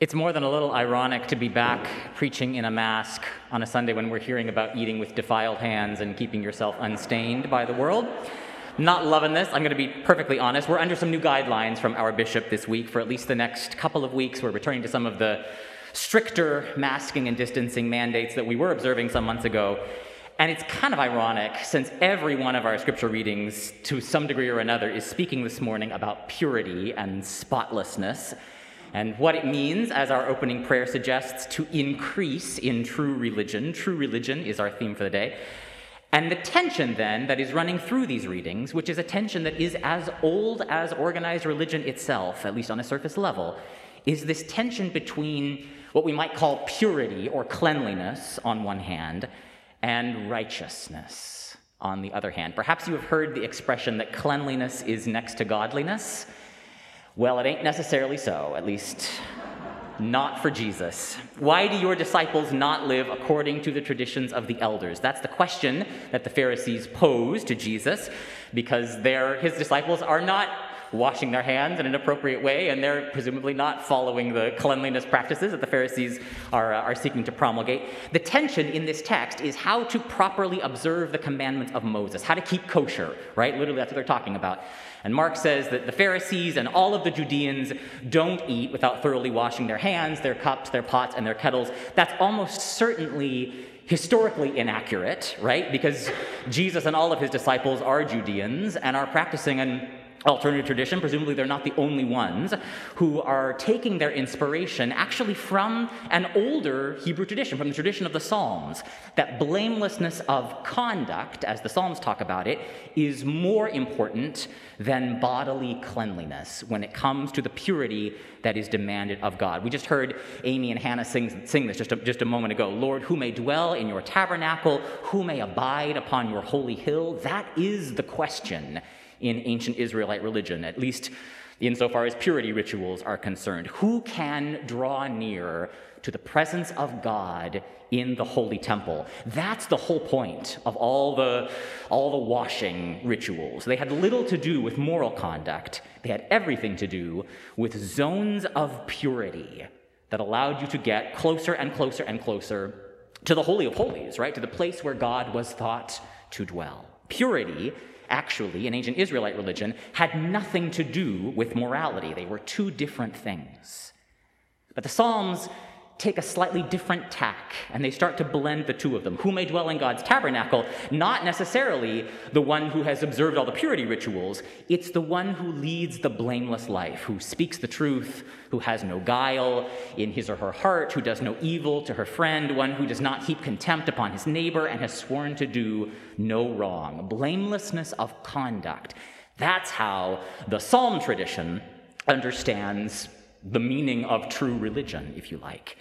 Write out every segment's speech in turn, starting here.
It's more than a little ironic to be back preaching in a mask on a Sunday when we're hearing about eating with defiled hands and keeping yourself unstained by the world. Not loving this, I'm going to be perfectly honest. We're under some new guidelines from our bishop this week. For at least the next couple of weeks, we're returning to some of the stricter masking and distancing mandates that we were observing some months ago. And it's kind of ironic since every one of our scripture readings, to some degree or another, is speaking this morning about purity and spotlessness and what it means, as our opening prayer suggests, to increase in true religion. True religion is our theme for the day. And the tension then that is running through these readings, which is a tension that is as old as organized religion itself, at least on a surface level, is this tension between what we might call purity or cleanliness on one hand and righteousness on the other hand. Perhaps you have heard the expression that cleanliness is next to godliness. Well, it ain't necessarily so, at least not for Jesus. Why do your disciples not live according to the traditions of the elders? That's the question that the Pharisees pose to Jesus because his disciples are not washing their hands in an appropriate way, and they're presumably not following the cleanliness practices that the Pharisees are, uh, are seeking to promulgate. The tension in this text is how to properly observe the commandments of Moses, how to keep kosher, right? Literally, that's what they're talking about. And Mark says that the Pharisees and all of the Judeans don't eat without thoroughly washing their hands, their cups, their pots, and their kettles. That's almost certainly historically inaccurate, right? Because Jesus and all of his disciples are Judeans and are practicing an alternative tradition, presumably they're not the only ones, who are taking their inspiration actually from an older Hebrew tradition, from the tradition of the Psalms. That blamelessness of conduct, as the Psalms talk about it, is more important than bodily cleanliness when it comes to the purity that is demanded of God. We just heard Amy and Hannah sing, sing this just a, just a moment ago. Lord, who may dwell in your tabernacle, who may abide upon your holy hill? That is the question in ancient Israelite religion, at least insofar as purity rituals are concerned. Who can draw near to the presence of God in the holy temple? That's the whole point of all the, all the washing rituals. They had little to do with moral conduct, they had everything to do with zones of purity that allowed you to get closer and closer and closer to the Holy of Holies, right? To the place where God was thought to dwell. Purity actually, in ancient Israelite religion, had nothing to do with morality. They were two different things. But the Psalms take a slightly different tack and they start to blend the two of them. Who may dwell in God's tabernacle? Not necessarily the one who has observed all the purity rituals, it's the one who leads the blameless life, who speaks the truth, who has no guile in his or her heart, who does no evil to her friend, one who does not heap contempt upon his neighbor and has sworn to do no wrong. Blamelessness of conduct. That's how the Psalm tradition understands the meaning of true religion, if you like.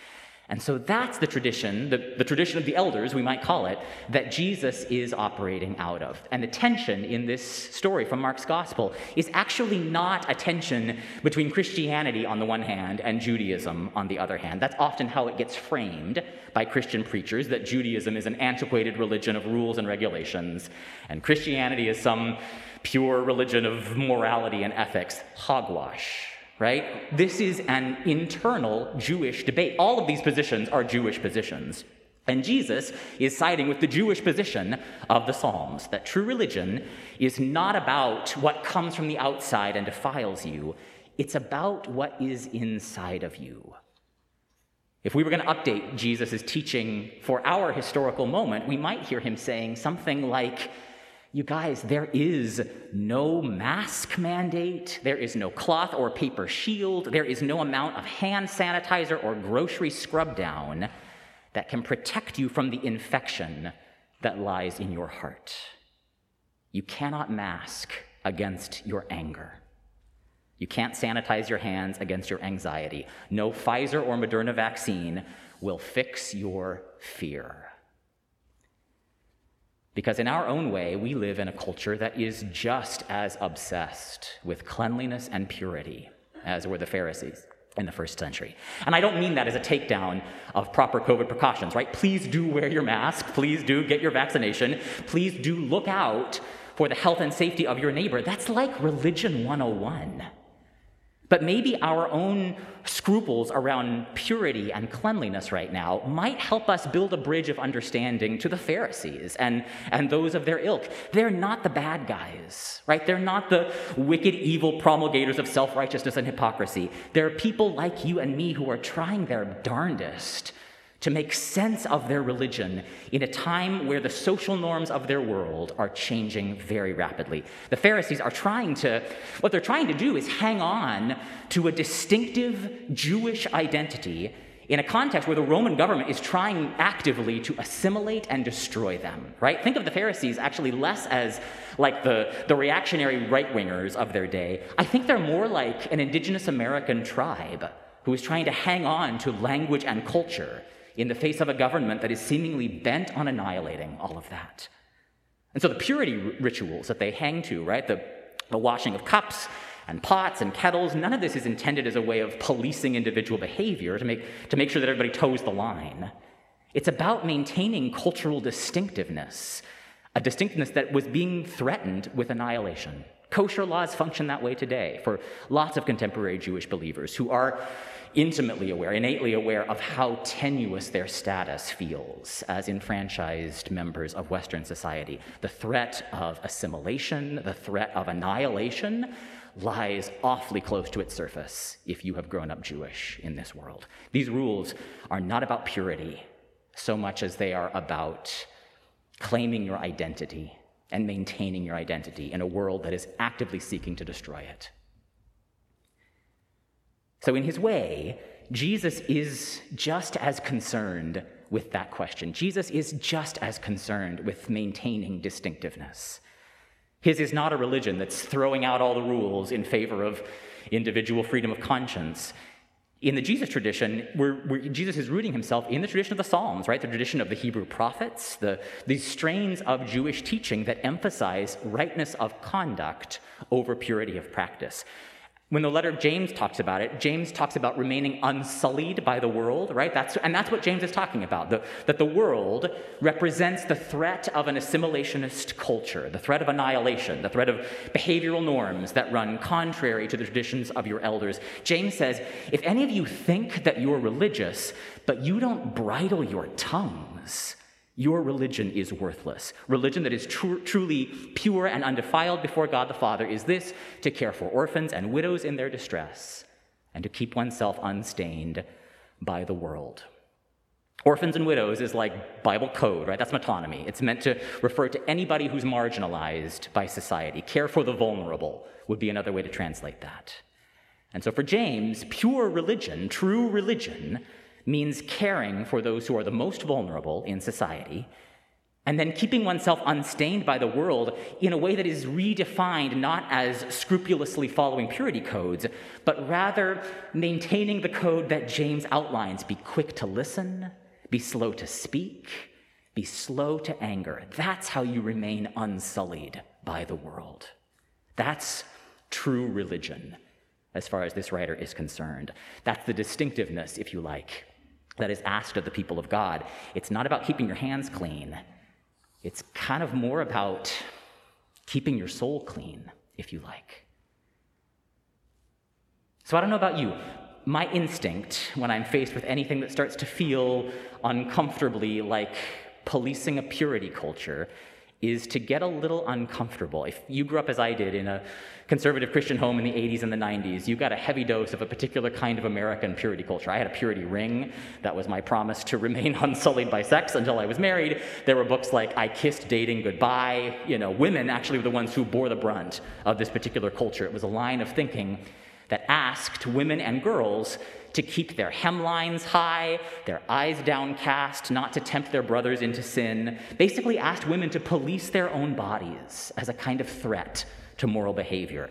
And so that's the tradition, the, the, tradition of the elders, we might call it, that Jesus is operating out of. And the tension in this story from Mark's gospel is actually not a tension between Christianity on the one hand and Judaism on the other hand. That's often how it gets framed by Christian preachers that Judaism is an antiquated religion of rules and regulations, and Christianity is some pure religion of morality and ethics. Hogwash right? This is an internal Jewish debate. All of these positions are Jewish positions. And Jesus is siding with the Jewish position of the Psalms that true religion is not about what comes from the outside and defiles you, it's about what is inside of you. If we were going to update Jesus' teaching for our historical moment, we might hear him saying something like, you guys, there is no mask mandate, there is no cloth or paper shield, there is no amount of hand sanitizer or grocery scrub down that can protect you from the infection that lies in your heart. You cannot mask against your anger. You can't sanitize your hands against your anxiety. No Pfizer or Moderna vaccine will fix your fear. Because in our own way, we live in a culture that is just as obsessed with cleanliness and purity as were the Pharisees in the first century. And I don't mean that as a takedown of proper COVID precautions, right? Please do wear your mask. Please do get your vaccination. Please do look out for the health and safety of your neighbor. That's like religion 101. But maybe our own scruples around purity and cleanliness right now might help us build a bridge of understanding to the Pharisees and, and those of their ilk. They're not the bad guys, right? They're not the wicked, evil promulgators of self righteousness and hypocrisy. They're people like you and me who are trying their darndest to make sense of their religion in a time where the social norms of their world are changing very rapidly. The Pharisees are trying to, what they're trying to do is hang on to a distinctive Jewish identity in a context where the Roman government is trying actively to assimilate and destroy them, right? Think of the Pharisees actually less as like the, the reactionary right wingers of their day. I think they're more like an indigenous American tribe who is trying to hang on to language and culture in the face of a government that is seemingly bent on annihilating all of that. And so the purity rituals that they hang to, right, the, the washing of cups and pots and kettles, none of this is intended as a way of policing individual behavior to make, to make sure that everybody toes the line. It's about maintaining cultural distinctiveness, a distinctiveness that was being threatened with annihilation. Kosher laws function that way today for lots of contemporary Jewish believers who are intimately aware, innately aware of how tenuous their status feels as enfranchised members of Western society. The threat of assimilation, the threat of annihilation, lies awfully close to its surface if you have grown up Jewish in this world. These rules are not about purity so much as they are about claiming your identity and maintaining your identity in a world that is actively seeking to destroy it. So, in his way, Jesus is just as concerned with that question. Jesus is just as concerned with maintaining distinctiveness. His is not a religion that's throwing out all the rules in favor of individual freedom of conscience. In the Jesus tradition, we're, we're, Jesus is rooting himself in the tradition of the Psalms, right? The tradition of the Hebrew prophets, the, these strains of Jewish teaching that emphasize rightness of conduct over purity of practice. When the letter of James talks about it, James talks about remaining unsullied by the world, right? That's, and that's what James is talking about the, that the world represents the threat of an assimilationist culture, the threat of annihilation, the threat of behavioral norms that run contrary to the traditions of your elders. James says if any of you think that you're religious, but you don't bridle your tongues, your religion is worthless. Religion that is tr- truly pure and undefiled before God the Father is this to care for orphans and widows in their distress, and to keep oneself unstained by the world. Orphans and widows is like Bible code, right? That's metonymy. It's meant to refer to anybody who's marginalized by society. Care for the vulnerable would be another way to translate that. And so for James, pure religion, true religion, means caring for those who are the most vulnerable in society, and then keeping oneself unstained by the world in a way that is redefined not as scrupulously following purity codes, but rather maintaining the code that James outlines be quick to listen, be slow to speak, be slow to anger. That's how you remain unsullied by the world. That's true religion, as far as this writer is concerned. That's the distinctiveness, if you like, that is asked of the people of God. It's not about keeping your hands clean, it's kind of more about keeping your soul clean, if you like. So I don't know about you. My instinct when I'm faced with anything that starts to feel uncomfortably like policing a purity culture is to get a little uncomfortable. If you grew up as I did in a conservative Christian home in the 80s and the 90s, you got a heavy dose of a particular kind of American purity culture. I had a purity ring. That was my promise to remain unsullied by sex until I was married. There were books like I Kissed Dating Goodbye. You know, women actually were the ones who bore the brunt of this particular culture. It was a line of thinking that asked women and girls to keep their hemlines high, their eyes downcast, not to tempt their brothers into sin, basically asked women to police their own bodies as a kind of threat to moral behavior.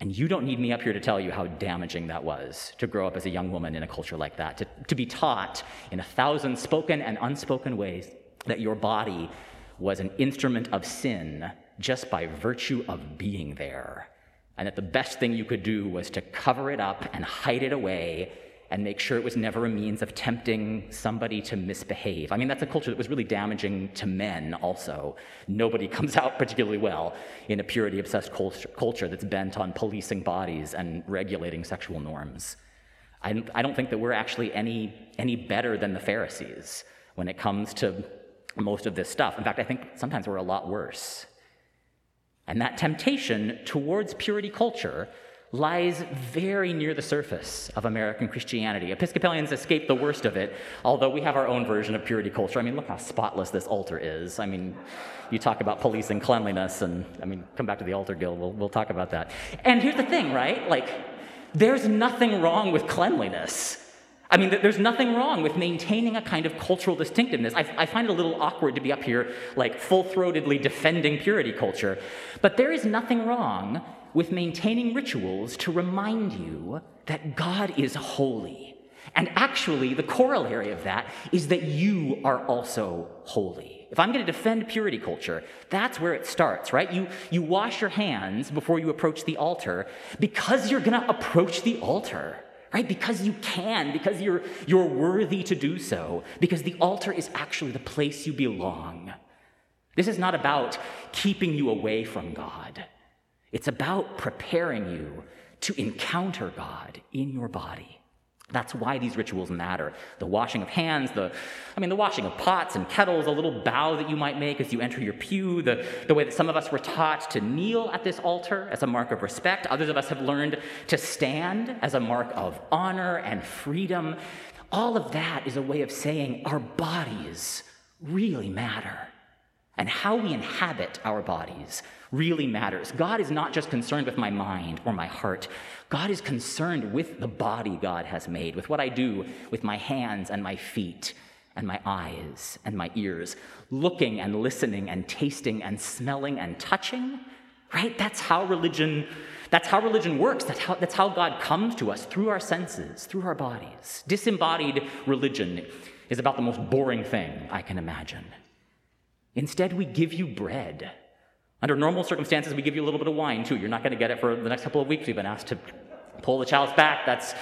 And you don't need me up here to tell you how damaging that was to grow up as a young woman in a culture like that, to, to be taught in a thousand spoken and unspoken ways that your body was an instrument of sin just by virtue of being there. And that the best thing you could do was to cover it up and hide it away and make sure it was never a means of tempting somebody to misbehave. I mean, that's a culture that was really damaging to men also. Nobody comes out particularly well in a purity obsessed culture that's bent on policing bodies and regulating sexual norms. I, I don't think that we're actually any, any better than the Pharisees when it comes to most of this stuff. In fact, I think sometimes we're a lot worse. And that temptation towards purity culture lies very near the surface of American Christianity. Episcopalians escape the worst of it, although we have our own version of purity culture. I mean, look how spotless this altar is. I mean, you talk about policing cleanliness, and I mean, come back to the altar guild, we'll, we'll talk about that. And here's the thing, right? Like, there's nothing wrong with cleanliness. I mean, there's nothing wrong with maintaining a kind of cultural distinctiveness. I, I find it a little awkward to be up here, like, full throatedly defending purity culture. But there is nothing wrong with maintaining rituals to remind you that God is holy. And actually, the corollary of that is that you are also holy. If I'm going to defend purity culture, that's where it starts, right? You, you wash your hands before you approach the altar because you're going to approach the altar, right? Because you can, because you're, you're worthy to do so, because the altar is actually the place you belong. This is not about keeping you away from God. It's about preparing you to encounter God in your body. That's why these rituals matter. The washing of hands, the, I mean, the washing of pots and kettles, a little bow that you might make as you enter your pew, the, the way that some of us were taught to kneel at this altar as a mark of respect. Others of us have learned to stand as a mark of honor and freedom. All of that is a way of saying our bodies really matter and how we inhabit our bodies really matters. God is not just concerned with my mind or my heart, God is concerned with the body God has made, with what I do with my hands and my feet and my eyes and my ears, looking and listening and tasting and smelling and touching. Right? That's how religion that's how religion works. That's how, that's how God comes to us through our senses, through our bodies. Disembodied religion is about the most boring thing I can imagine. Instead, we give you bread. Under normal circumstances, we give you a little bit of wine too. You're not going to get it for the next couple of weeks. We've been asked to pull the chalice back. That's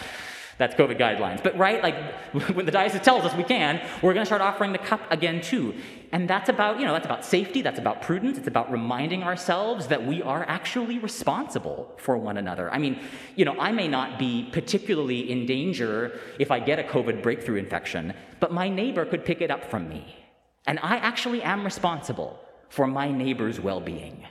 that's COVID guidelines. But right, like when the diocese tells us we can, we're going to start offering the cup again too. And that's about, you know, that's about safety, that's about prudence, it's about reminding ourselves that we are actually responsible for one another. I mean, you know, I may not be particularly in danger if I get a COVID breakthrough infection, but my neighbor could pick it up from me. And I actually am responsible for my neighbor's well being.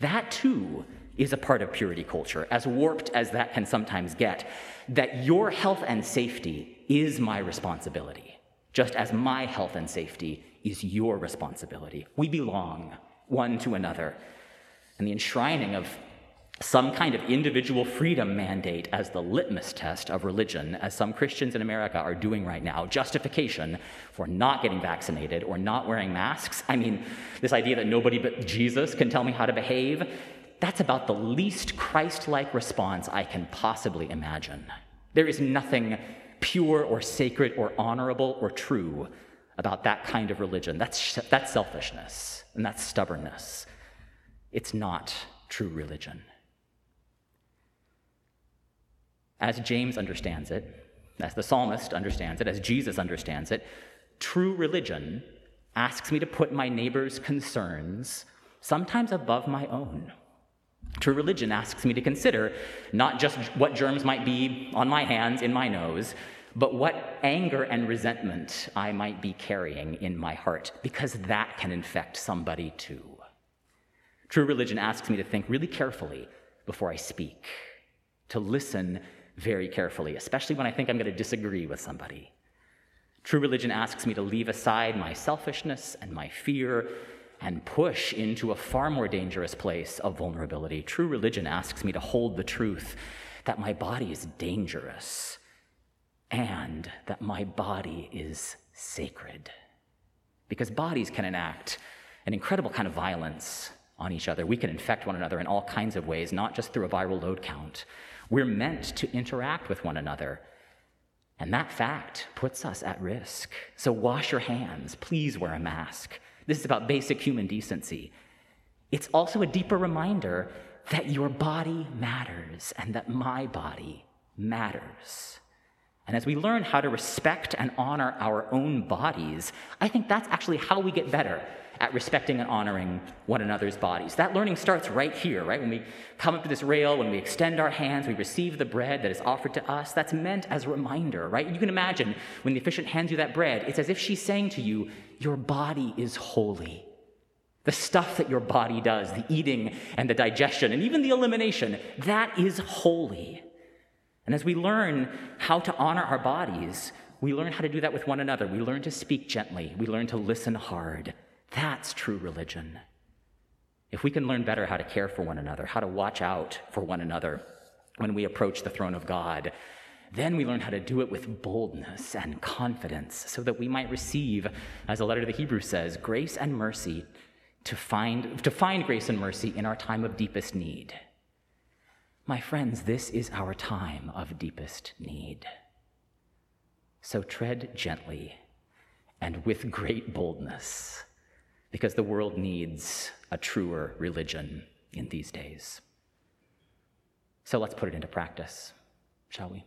That too is a part of purity culture, as warped as that can sometimes get. That your health and safety is my responsibility, just as my health and safety is your responsibility. We belong one to another. And the enshrining of some kind of individual freedom mandate as the litmus test of religion, as some Christians in America are doing right now, justification for not getting vaccinated or not wearing masks. I mean, this idea that nobody but Jesus can tell me how to behave, that's about the least Christ like response I can possibly imagine. There is nothing pure or sacred or honorable or true about that kind of religion. That's, that's selfishness and that's stubbornness. It's not true religion. As James understands it, as the psalmist understands it, as Jesus understands it, true religion asks me to put my neighbor's concerns sometimes above my own. True religion asks me to consider not just what germs might be on my hands, in my nose, but what anger and resentment I might be carrying in my heart, because that can infect somebody too. True religion asks me to think really carefully before I speak, to listen very carefully, especially when I think I'm going to disagree with somebody. True religion asks me to leave aside my selfishness and my fear and push into a far more dangerous place of vulnerability. True religion asks me to hold the truth that my body is dangerous and that my body is sacred. Because bodies can enact an incredible kind of violence on each other. We can infect one another in all kinds of ways, not just through a viral load count. We're meant to interact with one another. And that fact puts us at risk. So wash your hands. Please wear a mask. This is about basic human decency. It's also a deeper reminder that your body matters and that my body matters. And as we learn how to respect and honor our own bodies, I think that's actually how we get better at respecting and honoring one another's bodies. That learning starts right here, right? When we come up to this rail, when we extend our hands, we receive the bread that is offered to us. That's meant as a reminder, right? You can imagine when the officiant hands you that bread, it's as if she's saying to you, Your body is holy. The stuff that your body does, the eating and the digestion, and even the elimination, that is holy. And as we learn how to honor our bodies, we learn how to do that with one another. We learn to speak gently. We learn to listen hard. That's true religion. If we can learn better how to care for one another, how to watch out for one another when we approach the throne of God, then we learn how to do it with boldness and confidence so that we might receive, as the letter to the Hebrews says, grace and mercy to find, to find grace and mercy in our time of deepest need. My friends, this is our time of deepest need. So tread gently and with great boldness, because the world needs a truer religion in these days. So let's put it into practice, shall we?